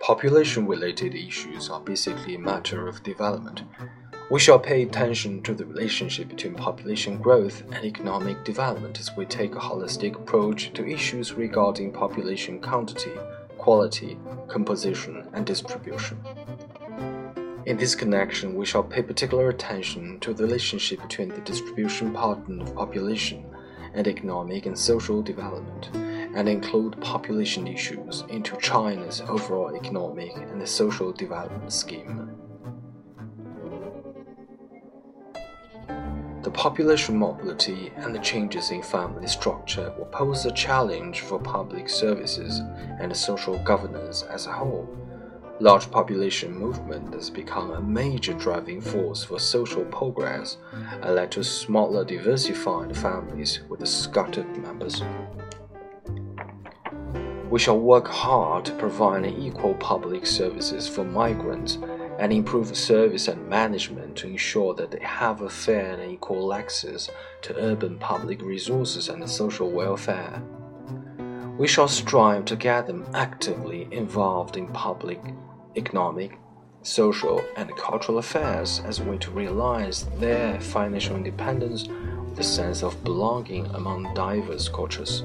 Population related issues are basically a matter of development. We shall pay attention to the relationship between population growth and economic development as we take a holistic approach to issues regarding population quantity, quality, composition, and distribution. In this connection, we shall pay particular attention to the relationship between the distribution pattern of population and economic and social development and include population issues into China's overall economic and social development scheme. The population mobility and the changes in family structure will pose a challenge for public services and social governance as a whole. Large population movement has become a major driving force for social progress and led to smaller diversified families with scattered members. We shall work hard to provide equal public services for migrants and improve service and management to ensure that they have a fair and equal access to urban public resources and social welfare. We shall strive to get them actively involved in public, economic, social, and cultural affairs as a way to realize their financial independence with a sense of belonging among diverse cultures.